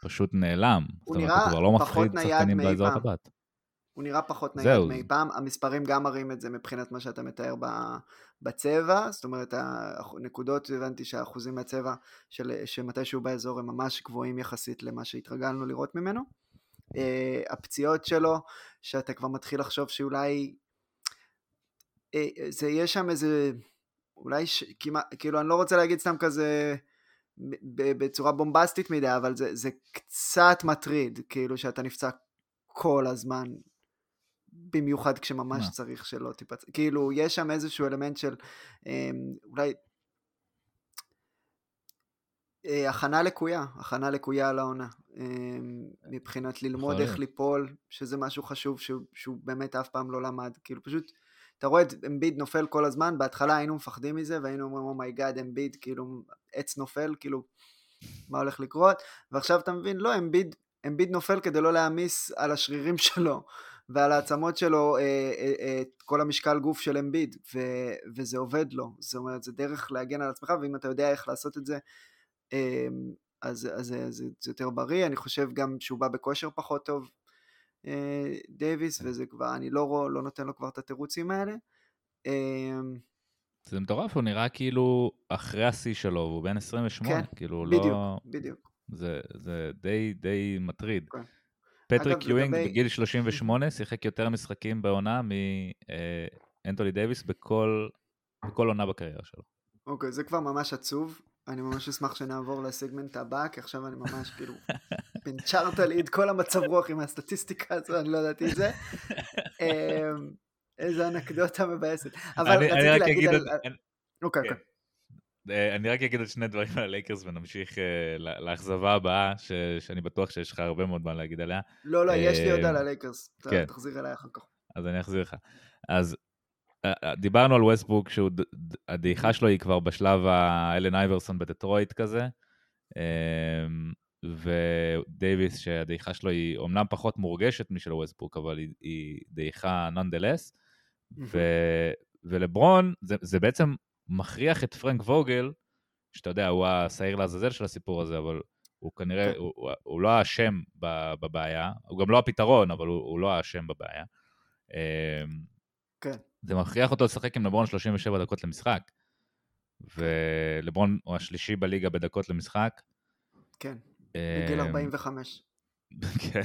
פשוט נעלם. הוא נראה פחות נייד מאי פעם. הוא נראה פחות נייד מאי פעם, המספרים גם מראים את זה מבחינת מה שאתה מתאר בצבע, זאת אומרת הנקודות, הבנתי שהאחוזים מהצבע של, שמתישהו באזור הם ממש גבוהים יחסית למה שהתרגלנו לראות ממנו. Uh, הפציעות שלו, שאתה כבר מתחיל לחשוב שאולי זה יש שם איזה, אולי ש... כמעט, כאילו אני לא רוצה להגיד סתם כזה בצורה בומבסטית מדי, אבל זה, זה קצת מטריד, כאילו שאתה נפצע כל הזמן, במיוחד כשממש צריך שלא תיפצע, כאילו יש שם איזשהו אלמנט של אולי אה, הכנה לקויה, הכנה לקויה על העונה. אה, מבחינת ללמוד איך ליפול, שזה משהו חשוב שהוא, שהוא באמת אף פעם לא למד. כאילו פשוט, אתה רואה את אמביד נופל כל הזמן, בהתחלה היינו מפחדים מזה, והיינו אומרים, oh my god, oh אמביד, כאילו, עץ נופל, כאילו, מה הולך לקרות? ועכשיו אתה מבין, לא, אמביד, אמביד נופל כדי לא להעמיס על השרירים [laughs] שלו. ועל העצמות שלו אה, אה, אה, את כל המשקל גוף של אמביד, וזה עובד לו, זאת אומרת, זה דרך להגן על עצמך, ואם אתה יודע איך לעשות את זה, אמ, אז, אז, אז זה, זה יותר בריא, אני חושב גם שהוא בא בכושר פחות טוב, אה, דייוויס. וזה כבר, אני לא, לא נותן לו כבר את התירוצים האלה. אמ, זה מטורף, הוא נראה כאילו אחרי השיא שלו, הוא בן 28, כן, כאילו בדיוק, לא... בדיוק, בדיוק. זה, זה די, די מטריד. כן. פטריק יואינג לגבי... בגיל 38 שיחק יותר משחקים בעונה מאנטוני אה, דייוויס בכל, בכל עונה בקריירה שלו. אוקיי, זה כבר ממש עצוב. אני ממש אשמח שנעבור לסגמנט הבא, כי עכשיו אני ממש כאילו, פנצ'רת לי את כל המצב רוח עם הסטטיסטיקה הזו, אני לא ידעתי את זה. [laughs] איזה אנקדוטה מבאסת. אבל רציתי להגיד על... אוקיי, אוקיי. אה, אני רק אגיד עוד שני דברים על הלייקרס ונמשיך אה, לאכזבה הבאה, שאני בטוח שיש לך הרבה מאוד מה להגיד עליה. לא, לא, יש לי עוד על הלייקרס, כן. תחזיר אליי אחר כך. אז אני אחזיר לך. אז אה, אה, דיברנו על ווסטברוק, שהדעיכה שלו היא כבר בשלב האלן אייברסון בדטרויט כזה, אמ, ודייוויס שהדעיכה שלו היא אומנם פחות מורגשת משל ווסטברוק, אבל היא דעיכה nonetheless, ולברון זה, זה בעצם מכריח את פרנק ווגל, שאתה יודע, הוא השעיר לעזאזל של הסיפור הזה, אבל הוא כנראה, כן. הוא, הוא, הוא לא האשם בבעיה, הוא גם לא הפתרון, אבל הוא, הוא לא האשם בבעיה. אמ, כן. זה מכריח אותו לשחק עם לברון 37 דקות למשחק. ולברון הוא השלישי בליגה בדקות למשחק. כן, בגיל 45. כן.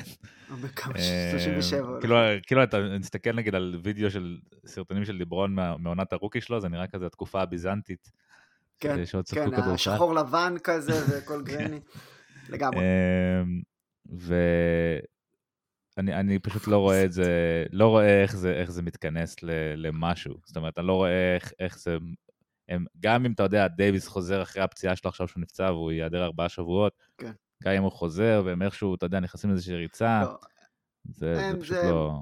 בכמה? 37. כאילו, כאילו אתה מסתכל נגיד על וידאו של סרטונים של ליברון מעונת הרוקי שלו, זה נראה כזה התקופה הביזנטית. כן, כן, השחור לבן כזה וכל גרני. [laughs] לגמרי. אמ, אני, אני פשוט לא רואה את זה, לא רואה איך זה, איך זה מתכנס ל, למשהו. זאת אומרת, אני לא רואה איך, איך זה... הם, גם אם אתה יודע, דייוויס חוזר אחרי הפציעה שלו עכשיו שהוא נפצע והוא ייעדר ארבעה שבועות, כן. גם אם הוא חוזר והם איכשהו, אתה יודע, נכנסים לאיזושהי ריצה, לא. זה, הם, זה פשוט זה... לא...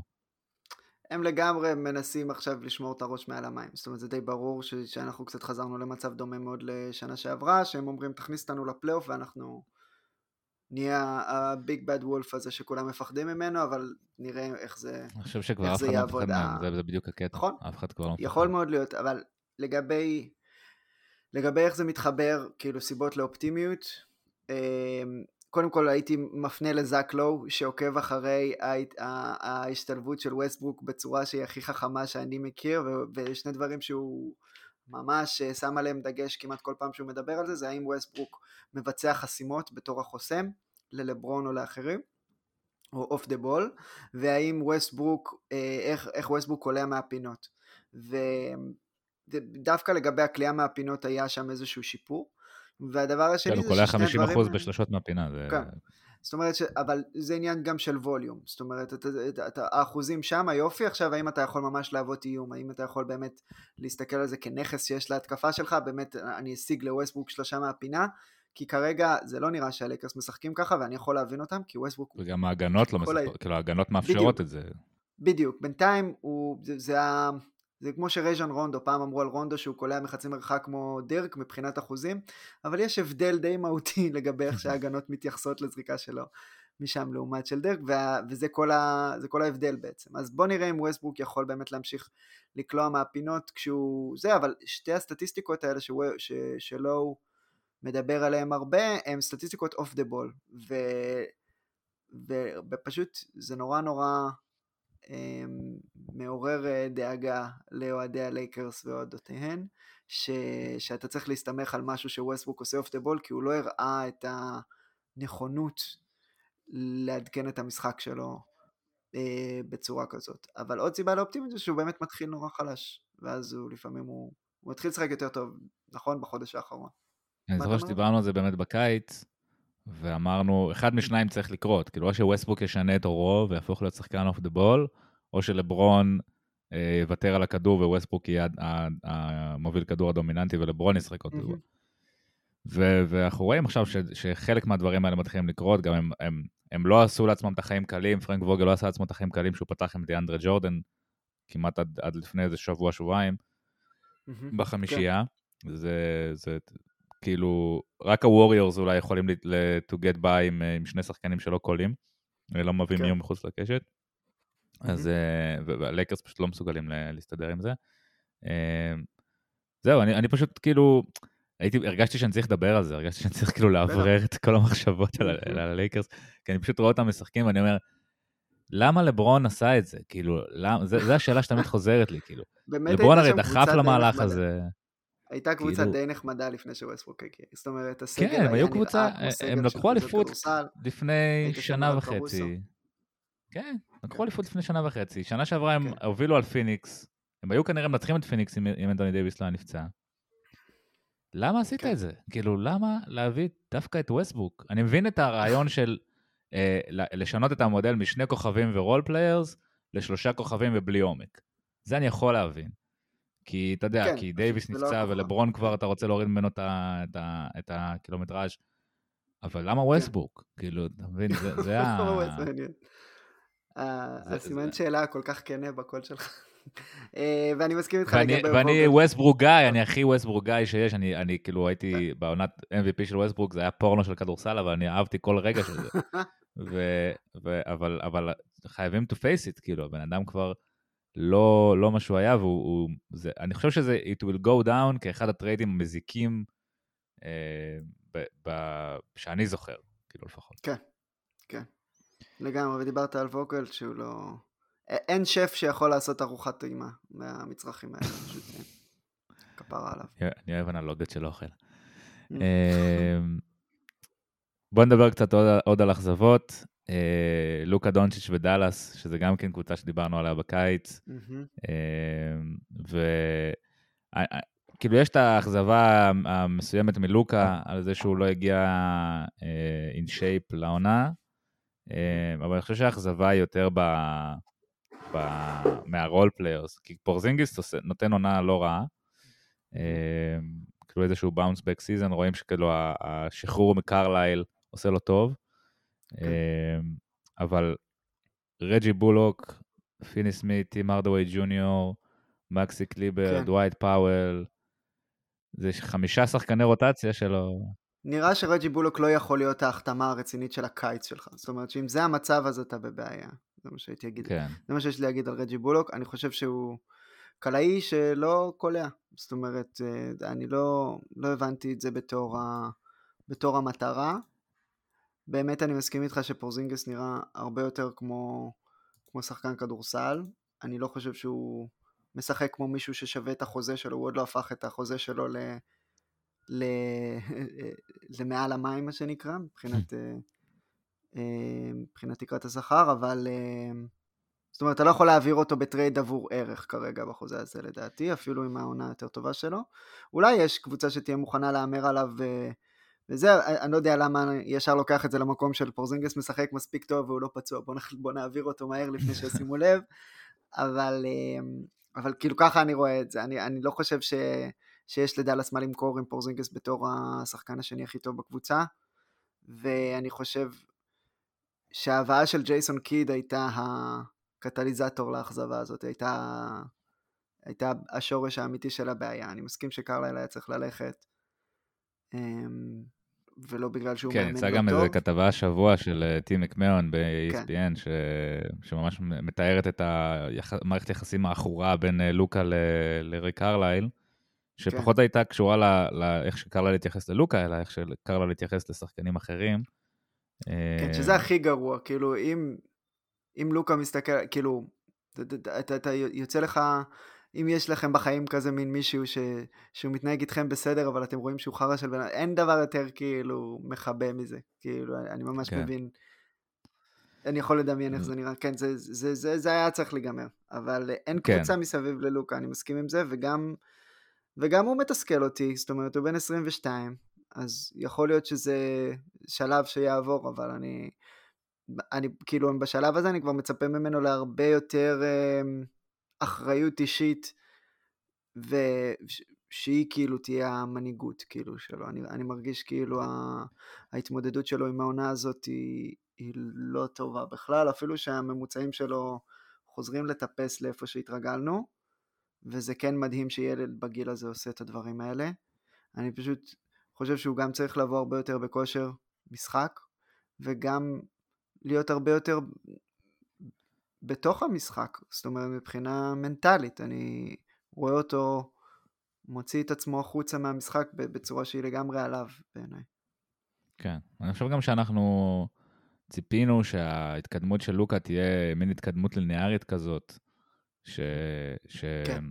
הם לגמרי מנסים עכשיו לשמור את הראש מעל המים. זאת אומרת, זה די ברור ש- שאנחנו קצת חזרנו למצב דומה מאוד לשנה שעברה, שהם אומרים, תכניס אותנו לפלייאוף ואנחנו נהיה ה big bad wolf הזה שכולם מפחדים ממנו, אבל נראה איך זה אני חושב שכבר אף אחד לא מפחד מהם, זה, זה בדיוק הקטע. נכון. אף אחד כבר לא מפחד. יכול מאוד להיות, אבל לגבי, לגבי איך זה מתחבר, כאילו סיבות לאופטימיות, קודם כל הייתי מפנה לזאק לואו שעוקב אחרי ההשתלבות של ווסטברוק בצורה שהיא הכי חכמה שאני מכיר ושני דברים שהוא ממש אה, שם עליהם דגש כמעט כל פעם שהוא מדבר על זה, זה האם ווסטברוק מבצע חסימות בתור החוסם ללברון או לאחרים, או off the ball, והאם ווסטברוק, אה, איך, איך ווסטברוק קולע מהפינות. ודווקא לגבי הקליעה מהפינות היה שם איזשהו שיפור. והדבר השני כן, זה ששני דברים... הוא קולע 50% בשלושות מהפינה. זה... כן. זאת אומרת, ש... אבל זה עניין גם של volume, זאת אומרת, את, את, את, האחוזים שם, היופי, עכשיו האם אתה יכול ממש להוות איום, האם אתה יכול באמת להסתכל על זה כנכס שיש להתקפה שלך, באמת אני אשיג לווסטברוק שלושה מהפינה, כי כרגע זה לא נראה שהלייקרס משחקים ככה, ואני יכול להבין אותם, כי ווסטברוק... וגם ההגנות לא משחקות, כאילו ההגנות מאפשרות בדיוק, את זה. בדיוק, בינתיים הוא, זה, זה, ה... זה כמו שרייג'ון רונדו, פעם אמרו על רונדו שהוא קולע מחצי מרחק כמו דירק מבחינת אחוזים, אבל יש הבדל די מהותי [laughs] לגבי איך שההגנות מתייחסות לזריקה שלו משם לעומת של דירק, וה, וזה כל, ה, כל ההבדל בעצם. אז בוא נראה אם ווסטברוק יכול באמת להמשיך לקלוע מהפינות כשהוא זה, אבל שתי הסטטיסטיקות האלה ש, ש, שלא הוא מדבר עליהן הרבה, הן סטטיסטיקות off the ball, ופשוט זה נורא נורא מעורר אה, דאגה לאוהדי הלייקרס ואוהדותיהן, ש... שאתה צריך להסתמך על משהו שווסטברוק עושה off the ball, כי הוא לא הראה את הנכונות לעדכן את המשחק שלו אה, בצורה כזאת. אבל עוד סיבה לאופטימיות זה שהוא באמת מתחיל נורא חלש, ואז הוא לפעמים הוא, הוא מתחיל לשחק יותר טוב, נכון? בחודש האחרון. אני זוכר שדיברנו על זה באמת בקיץ, ואמרנו, אחד משניים צריך לקרות, כאילו או שווסטברוק ישנה את אורו ויהפוך להיות שחקן off the ball, או שלברון אה, יוותר על הכדור וווסטברוק יהיה המוביל כדור הדומיננטי ולברון ישחק off כדור. ואנחנו רואים עכשיו ש, שחלק מהדברים האלה מתחילים לקרות, גם הם, הם, הם לא עשו לעצמם את החיים קלים, פרנק ווגל לא עשה לעצמו את החיים קלים שהוא פתח עם דיאנדרה ג'ורדן, כמעט עד, עד לפני איזה שבוע, שבועיים, בחמישייה. כן. זה, זה כאילו, רק הווריורס אולי יכולים to get by עם, עם שני שחקנים שלא קולעים, לא מביאים כן. מי מחוץ לקשת. אז, אה, והלייקרס פשוט לא מסוגלים להסתדר עם זה. אה, זהו, אני, אני פשוט כאילו, הייתי, הרגשתי שאני צריך לדבר על זה, הרגשתי שאני צריך כאילו לאוורר את כל המחשבות על הלייקרס, [laughs] כי אני פשוט רואה אותם משחקים ואני אומר, למה לברון עשה את זה? כאילו, למה, זו השאלה שתמיד חוזרת לי, כאילו. לברון הרי דחף למהלך הזה. הייתה קבוצה כאילו... די נחמדה לפני שווסטברוק הגיע. זאת אומרת, הסגל כן, היה נראה קבוצה, הם לקחו אליפות לפני שנה וחצי. כן, לקחו אליפות לפני שנה וחצי. שנה שעברה הם כן. הובילו על פיניקס. הם היו כנראה מנצחים את פיניקס אם אנטוני דייוויס לא נפצע. למה עשית כן. את זה? כאילו, למה להביא דווקא את ווסטברוק? אני מבין את הרעיון של אה, לשנות את המודל משני כוכבים ו role players לשלושה כוכבים ובלי עומק. זה אני יכול להבין. כי אתה יודע, כן, כי דייוויס לא נפצע לא ולברון כבר אתה רוצה להוריד ממנו את, ה, את, ה, את הקילומטראז', אבל למה כן. ווסטבוק? כאילו, אתה מבין, זה, זה ה... [laughs] הסימן שאלה כל כך כנה בקול שלך. [laughs] אה, ואני מסכים איתך לגבי... ואני ווסטברוק guy, אני הכי ווסטברוק guy שיש, אני, אני כאילו הייתי כן. בעונת MVP של ווסטברוק, זה היה פורנו של כדורסל, אבל אני אהבתי כל רגע של זה. [laughs] ו, ו, אבל, אבל חייבים to face it, כאילו, הבן אדם כבר לא, לא מה שהוא היה, והוא, זה, אני חושב שזה it will go down כאחד הטריידים המזיקים אה, ב, ב, שאני זוכר, כאילו לפחות. כן, כן. לגמרי, ודיברת על ווקל שהוא לא... אין שף שיכול לעשות ארוחת טעימה מהמצרכים האלה, [laughs] פשוט אין. כפרה עליו. אני אוהב אנלוגיות של אוכל. Mm. אמ, בוא נדבר קצת עוד, עוד על אכזבות. אה, לוקה דונצ'יץ' ודאלאס, שזה גם כן קבוצה שדיברנו עליה בקיץ. Mm-hmm. וכאילו יש את האכזבה המסוימת מלוקה על זה שהוא לא הגיע in shape לעונה, אבל אני חושב שהאכזבה היא יותר ב... מה role players, כי פורזינגיס נותן עונה לא רעה. כאילו איזשהו bounce back season, רואים שכאילו השחרור מקרלייל עושה לו טוב. כן. אבל רג'י בולוק, פיני סמית, טים הארדווי ג'וניור, מקסי קליבר, כן. דווייט פאוול, זה חמישה שחקני רוטציה שלו. נראה שרג'י בולוק לא יכול להיות ההחתמה הרצינית של הקיץ שלך. זאת אומרת שאם זה המצב אז אתה בבעיה. זה מה שהייתי אגיד. כן. זה מה שיש לי להגיד על רג'י בולוק. אני חושב שהוא קלעי שלא קולע. זאת אומרת, אה, אני לא, לא הבנתי את זה בתור, ה, בתור המטרה. באמת אני מסכים איתך שפורזינגס נראה הרבה יותר כמו, כמו שחקן כדורסל. אני לא חושב שהוא משחק כמו מישהו ששווה את החוזה שלו, הוא עוד לא הפך את החוזה שלו ל... ל... [laughs] למעל המים מה שנקרא, מבחינת, אה, אה, מבחינת תקרת השכר, אבל אה, זאת אומרת אתה לא יכול להעביר אותו בטרייד עבור ערך כרגע בחוזה הזה לדעתי, אפילו עם העונה היותר טובה שלו. אולי יש קבוצה שתהיה מוכנה להמר עליו וזה, אני לא יודע למה ישר לוקח את זה למקום של פורזינגיס משחק מספיק טוב והוא לא פצוע, בוא, נח... בוא נעביר אותו מהר לפני שישימו [laughs] לב, אבל, אבל כאילו ככה אני רואה את זה, אני, אני לא חושב ש... שיש לדאלאס מה למכור עם פורזינגיס בתור השחקן השני הכי טוב בקבוצה, ואני חושב שההבאה של ג'ייסון קיד הייתה הקטליזטור לאכזבה הזאת, הייתה, הייתה השורש האמיתי של הבעיה. אני מסכים שקרליל היה צריך ללכת, אמ, ולא בגלל שהוא כן, מאמן לא טוב. כן, יצא גם איזה כתבה השבוע של אה, טים מקמאון ב-ESPN, כן. ש... שממש מתארת את המערכת היחסים העכורה בין אה, לוקה ל... לריק קרלייל. שפחות כן. הייתה קשורה לאיך שקרלה להתייחס ללוקה, אלא איך שקרלה להתייחס לשחקנים אחרים. כן, שזה אה, הכי גרוע, כאילו אם, אם לוקה מסתכל, כאילו, אתה, אתה יוצא לך, אם יש לכם בחיים כזה מין מישהו ש, שהוא מתנהג איתכם בסדר, אבל אתם רואים שהוא חרא של בן אדם, אין דבר יותר כאילו מכבה מזה, כאילו, אני ממש כן. מבין. אני יכול לדמיין איך זה נראה, כן, זה, זה, זה, זה היה צריך להיגמר, אבל אין כן. קבוצה מסביב ללוקה, אני מסכים עם זה, וגם, וגם הוא מתסכל אותי, זאת אומרת, הוא בן 22, אז יכול להיות שזה שלב שיעבור, אבל אני, אני כאילו, בשלב הזה אני כבר מצפה ממנו להרבה יותר אה, אחריות אישית, ושהיא כאילו תהיה המנהיגות כאילו שלו. אני, אני מרגיש כאילו ההתמודדות שלו עם העונה הזאת היא, היא לא טובה בכלל, אפילו שהממוצעים שלו חוזרים לטפס לאיפה שהתרגלנו, וזה כן מדהים שילד בגיל הזה עושה את הדברים האלה. אני פשוט חושב שהוא גם צריך לבוא הרבה יותר בכושר משחק, וגם להיות הרבה יותר בתוך המשחק, זאת אומרת מבחינה מנטלית, אני רואה אותו מוציא את עצמו החוצה מהמשחק בצורה שהיא לגמרי עליו בעיניי. כן, אני חושב גם שאנחנו ציפינו שההתקדמות של לוקה תהיה מין התקדמות ליניארית כזאת, ש... ש... כן.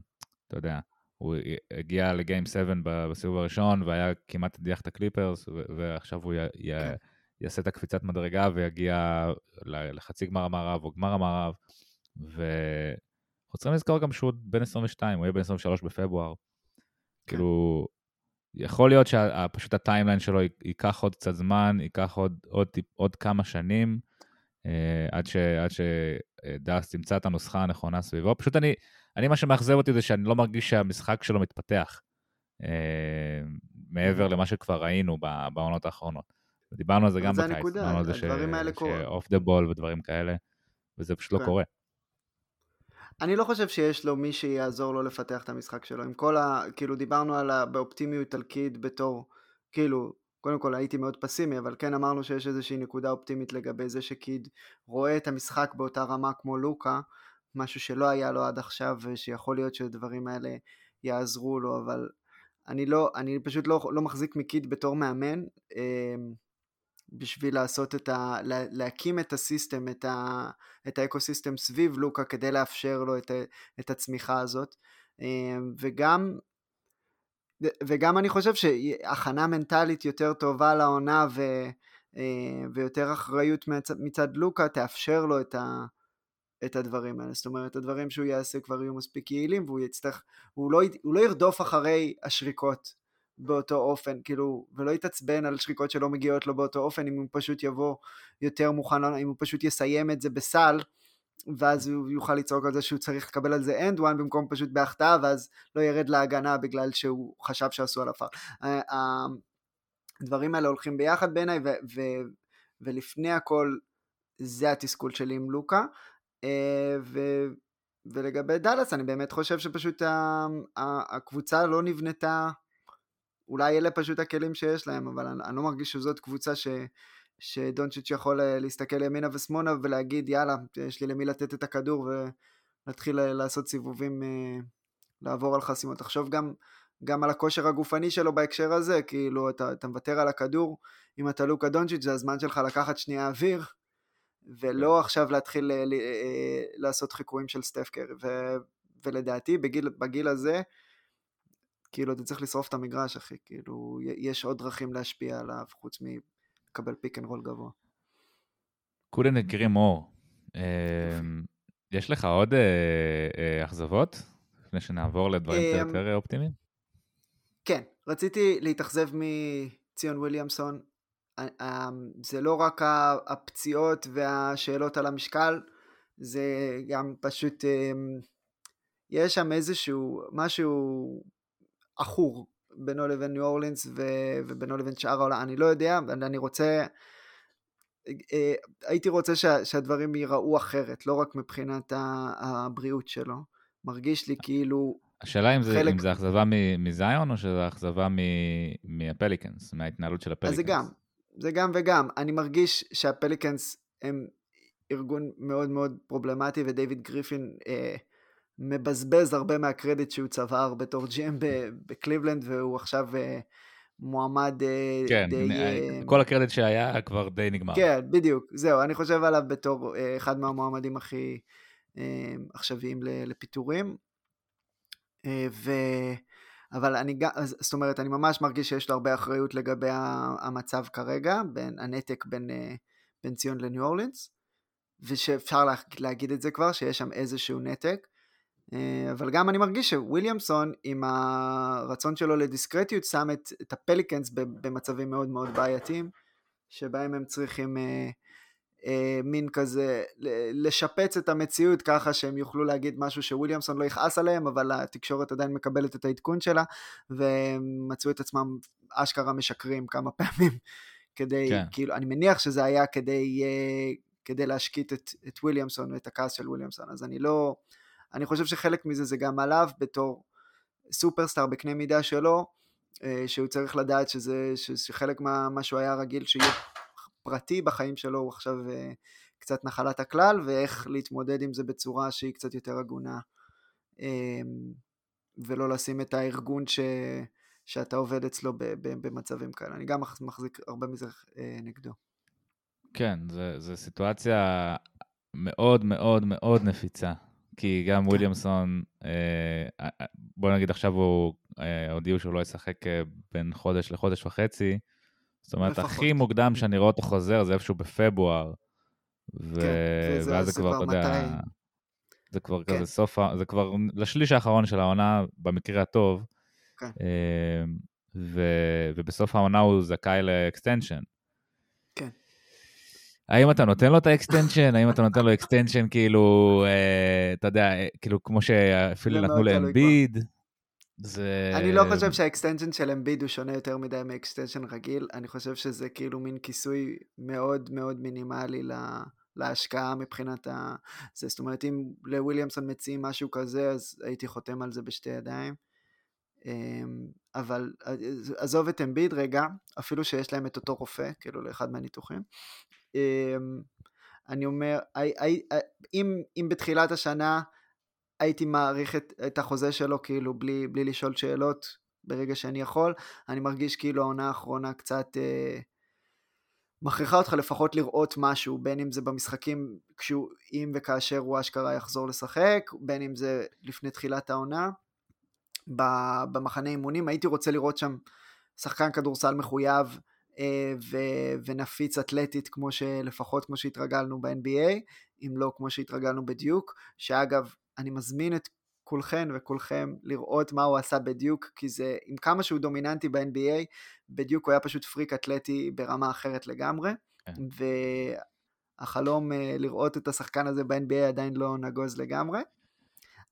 אתה יודע, הוא הגיע ל game 7 בסיבוב הראשון והיה כמעט הדיח את הקליפרס, ועכשיו הוא י... כן. יעשה את הקפיצת מדרגה ויגיע לחצי גמר המערב או גמר המערב, ואנחנו צריכים לזכור גם שהוא בן 22, הוא יהיה בן 23 בפברואר. כן. כאילו, יכול להיות שפשוט ה timeline שלו ייקח עוד קצת זמן, ייקח עוד, עוד, עוד כמה שנים, אה, עד, ש, עד שדאס תמצא את הנוסחה הנכונה סביבו. פשוט אני, אני, מה שמאכזב אותי זה שאני לא מרגיש שהמשחק שלו מתפתח, אה, מעבר למה שכבר ראינו בעונות האחרונות. דיברנו על זה גם בקיץ, דיברנו על זה שאוף דה בול ודברים כאלה, וזה פשוט לא כן. קורה. אני לא חושב שיש לו מי שיעזור לו לפתח את המשחק שלו. עם כל ה... כאילו דיברנו על ה... באופטימיות קיד בתור, כאילו, קודם כל הייתי מאוד פסימי, אבל כן אמרנו שיש איזושהי נקודה אופטימית לגבי זה שקיד רואה את המשחק באותה רמה כמו לוקה, משהו שלא היה לו עד עכשיו, ושיכול להיות שהדברים האלה יעזרו לו, אבל אני לא, אני פשוט לא, לא מחזיק מקיד בתור מאמן. אמ, בשביל לעשות את ה... להקים את הסיסטם, את, ה, את האקוסיסטם סביב לוקה כדי לאפשר לו את, את הצמיחה הזאת. אמ, וגם, וגם אני חושב שהכנה מנטלית יותר טובה לעונה ו, אה, ויותר אחריות מצד, מצד לוקה תאפשר לו את, ה, את הדברים האלה. זאת אומרת, הדברים שהוא יעשה כבר יהיו מספיק יעילים והוא יצטרך, הוא לא, הוא לא ירדוף אחרי השריקות באותו אופן, כאילו, ולא יתעצבן על שריקות שלא מגיעות לו באותו אופן, אם הוא פשוט יבוא יותר מוכן, אם הוא פשוט יסיים את זה בסל, ואז הוא יוכל לצעוק על זה שהוא צריך לקבל על זה end one במקום פשוט בהחטאה, ואז לא ירד להגנה בגלל שהוא חשב שעשו עליו פאר. הדברים האלה הולכים ביחד בעיניי, ולפני הכל זה התסכול שלי עם לוקה. אה, ו- ולגבי דאלאס אני באמת חושב שפשוט הקבוצה לא נבנתה אולי אלה פשוט הכלים שיש להם, אבל אני, אני לא מרגיש שזאת קבוצה ש, שדונצ'יץ' יכול אה, להסתכל ימינה ושמאלה ולהגיד יאללה, יש לי למי לתת את הכדור ולהתחיל אה, לעשות סיבובים, אה, לעבור על חסימות. תחשוב גם, גם על הכושר הגופני שלו בהקשר הזה, כאילו אתה, אתה מוותר על הכדור, אם אתה לוקה דונצ'יץ' זה הזמן שלך לקחת שנייה אוויר, ולא עכשיו להתחיל לעשות חיקויים של סטף קרי. ולדעתי בגיל, בגיל הזה, כאילו אתה צריך לשרוף את המגרש אחי, כאילו יש עוד דרכים להשפיע עליו חוץ מלקבל pick and roll גבוה. couldn't agree more. אמ, יש לך עוד אה, אה, אכזבות לפני שנעבור לדברים אמ, יותר אופטימיים? כן, רציתי להתאכזב מציון וויליאמסון. אמ, זה לא רק הפציעות והשאלות על המשקל, זה גם פשוט, יש שם איזשהו משהו עכור בינו לבין ניו אורלינס ו- ובינו לבין שאר העולם, אני לא יודע, אני רוצה, אה, הייתי רוצה שה- שהדברים ייראו אחרת, לא רק מבחינת הבריאות שלו. מרגיש לי כאילו... השאלה אם זה, חלק... אם זה אכזבה מזאיון או שזה אכזבה מהפליקנס, מההתנהלות של הפליקנס. אז זה גם, זה גם וגם. אני מרגיש שהפליקנס הם ארגון מאוד מאוד פרובלמטי ודייוויד גריפין אה, מבזבז הרבה מהקרדיט שהוא צבר בתור GM בקליבלנד והוא עכשיו אה, מועמד אה, כן, די... אה, כל הקרדיט שהיה כבר די נגמר. כן, בדיוק, זהו, אני חושב עליו בתור אחד מהמועמדים הכי עכשוויים לפיטורים. ו... אבל אני גם, זאת אומרת, אני ממש מרגיש שיש לו הרבה אחריות לגבי המצב כרגע, בין הנתק בין, בין ציון לניו אורלינס. ושאפשר לה, להגיד את זה כבר, שיש שם איזשהו נתק. אה, אבל גם אני מרגיש שוויליאמסון עם הרצון שלו לדיסקרטיות שם את, את הפליקנס במצבים מאוד מאוד בעייתיים שבהם הם צריכים אה, אה, מין כזה לשפץ את המציאות ככה שהם יוכלו להגיד משהו שוויליאמסון לא יכעס עליהם אבל התקשורת עדיין מקבלת את העדכון שלה והם מצאו את עצמם אשכרה משקרים כמה [laughs] פעמים כדי, כן. כאילו, אני מניח שזה היה כדי, uh, כדי להשקיט את, את וויליאמסון ואת הכעס של וויליאמסון אז אני לא, אני חושב שחלק מזה זה גם עליו בתור סופרסטאר בקנה מידה שלו, אה, שהוא צריך לדעת שזה, שחלק מה, שהוא היה רגיל שיהיה פרטי בחיים שלו הוא עכשיו אה, קצת נחלת הכלל, ואיך להתמודד עם זה בצורה שהיא קצת יותר הגונה, אמ, ולא לשים את הארגון ש, שאתה עובד אצלו במצבים כאלה. אני גם מחזיק הרבה מזה אה, נגדו. כן, זו סיטואציה מאוד מאוד מאוד נפיצה. כי גם כן. וויליאמסון, אה, אה, אה, בוא נגיד עכשיו הוא, הודיעו שהוא לא ישחק בין חודש לחודש וחצי. זאת אומרת, הכי מוקדם שאני רואה אותו חוזר זה איפשהו בפברואר. ו... כן, ואז זה כבר, אתה יודע, זה כבר כן. כזה סוף, זה כבר לשליש האחרון של העונה, במקרה הטוב. כן. ו... ובסוף העונה הוא זכאי ל extension. האם אתה נותן לו את ה extension? האם אתה נותן לו extension כאילו, אה, אתה יודע, אה, כאילו כמו שאפילו נתנו לאמביד? זה... אני לא חושב שה extension של אמביד הוא שונה יותר מדי מ extension רגיל, אני חושב שזה כאילו מין כיסוי מאוד מאוד מינימלי לה... להשקעה מבחינת ה... זה, זאת אומרת, אם לוויליאמסון מציעים משהו כזה, אז הייתי חותם על זה בשתי ידיים. אמ, אבל אה, עזוב את אמביד רגע, אפילו שיש להם את אותו רופא, כאילו לאחד מהניתוחים, אני אומר, אם, אם בתחילת השנה הייתי מעריך את, את החוזה שלו כאילו בלי, בלי לשאול שאלות ברגע שאני יכול, אני מרגיש כאילו העונה האחרונה קצת אה, מכריחה אותך לפחות לראות משהו, בין אם זה במשחקים כשהוא, אם וכאשר הוא אשכרה יחזור לשחק, בין אם זה לפני תחילת העונה. במחנה אימונים הייתי רוצה לראות שם שחקן כדורסל מחויב ו- ונפיץ אתלטית כמו שלפחות כמו שהתרגלנו ב-NBA, אם לא כמו שהתרגלנו בדיוק, שאגב, אני מזמין את כולכן וכולכם לראות מה הוא עשה בדיוק, כי זה, עם כמה שהוא דומיננטי ב-NBA, בדיוק הוא היה פשוט פריק אתלטי ברמה אחרת לגמרי, כן. והחלום אה, לראות את השחקן הזה ב-NBA עדיין לא נגוז לגמרי,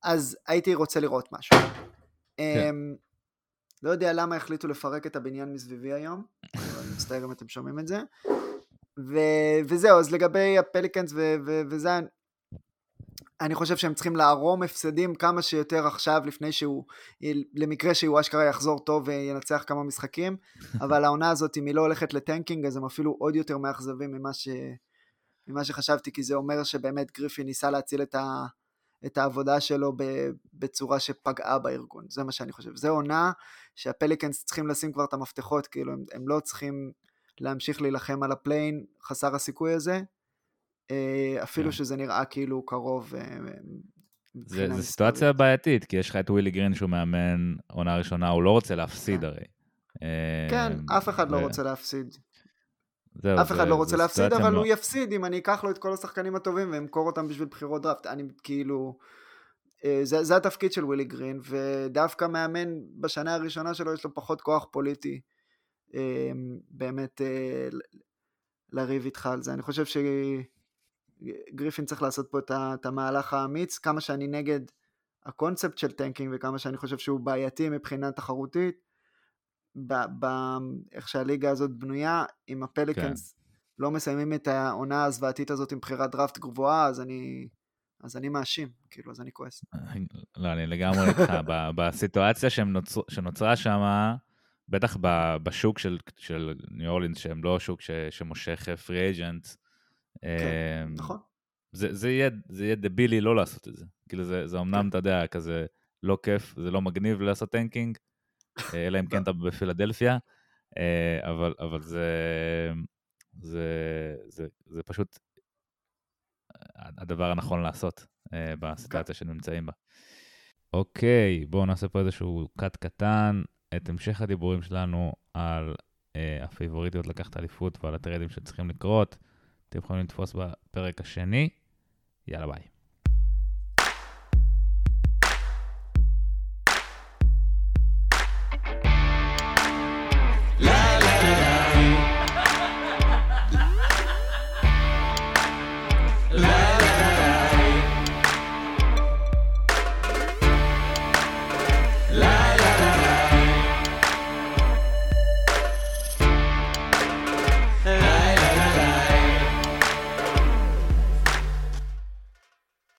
אז הייתי רוצה לראות משהו. כן. אמ, לא יודע למה החליטו לפרק את הבניין מסביבי היום, [laughs] מצטער אם אתם שומעים את זה. ו- וזהו, אז לגבי הפליקנס ו- ו- וזה, אני חושב שהם צריכים לערום הפסדים כמה שיותר עכשיו, לפני שהוא, למקרה שהוא אשכרה יחזור טוב וינצח כמה משחקים, [laughs] אבל העונה הזאת, אם היא לא הולכת לטנקינג, אז הם אפילו עוד יותר מאכזבים ממה, ש... ממה שחשבתי, כי זה אומר שבאמת גריפי ניסה להציל את ה... את העבודה שלו בצורה שפגעה בארגון, זה מה שאני חושב. זו עונה שהפליקנס צריכים לשים כבר את המפתחות, כאילו הם, הם לא צריכים להמשיך להילחם על הפליי-אין חסר הסיכוי הזה, אה, אפילו yeah. כן. שזה נראה כאילו קרוב. אה, זה, זה סיטואציה בעייתית, כי יש לך את ווילי גרין שהוא מאמן עונה ראשונה, הוא לא רוצה להפסיד כן. הרי. כן, אה, אף אחד. לא רוצה להפסיד. זהו, אף אחד לא רוצה להפסיד, אבל לא... הוא יפסיד אם אני אקח לו את כל השחקנים הטובים ואמכור אותם בשביל בחירות דראפט. אני כאילו... אה, זה, זה התפקיד של ווילי גרין, ודווקא מאמן בשנה הראשונה שלו יש לו פחות כוח פוליטי אה, באמת אה, לריב איתך על זה. אני חושב שגריפין צריך לעשות פה את המהלך האמיץ, כמה שאני נגד הקונספט של טנקינג וכמה שאני חושב שהוא בעייתי מבחינה תחרותית. באיך שהליגה הזאת בנויה, אם הפליקנס כן. לא מסיימים את העונה הזוועתית הזאת עם בחירת דראפט גבוהה, אז אני, אז אני מאשים, כאילו, אז אני כועס. [laughs] לא, אני לגמרי איתך. בסיטואציה שנוצר, שנוצרה שם, בטח בשוק של, של ניו אורלינס, שהם לא שוק ש, שמושך free agent, כן, אמ, נכון. זה, זה, יהיה, זה יהיה דבילי לא לעשות את זה. כאילו, זה, זה אמנם, כן. אתה יודע, כזה לא כיף, זה לא מגניב לעשות טנקינג, אה, אלא אם כן אתה בפילדלפיה, אה, אבל, אבל זה, זה, זה, זה פשוט הדבר הנכון לעשות אה, בסיטואציה שנמצאים בה. אוקיי, בואו נעשה פה איזשהו קאט קטן, את המשך הדיבורים שלנו על הפייבוריטיות לקחת אליפות ועל הטרדים שצריכים לקרות. אתם יכולים לתפוס בפרק השני. יאללה ביי.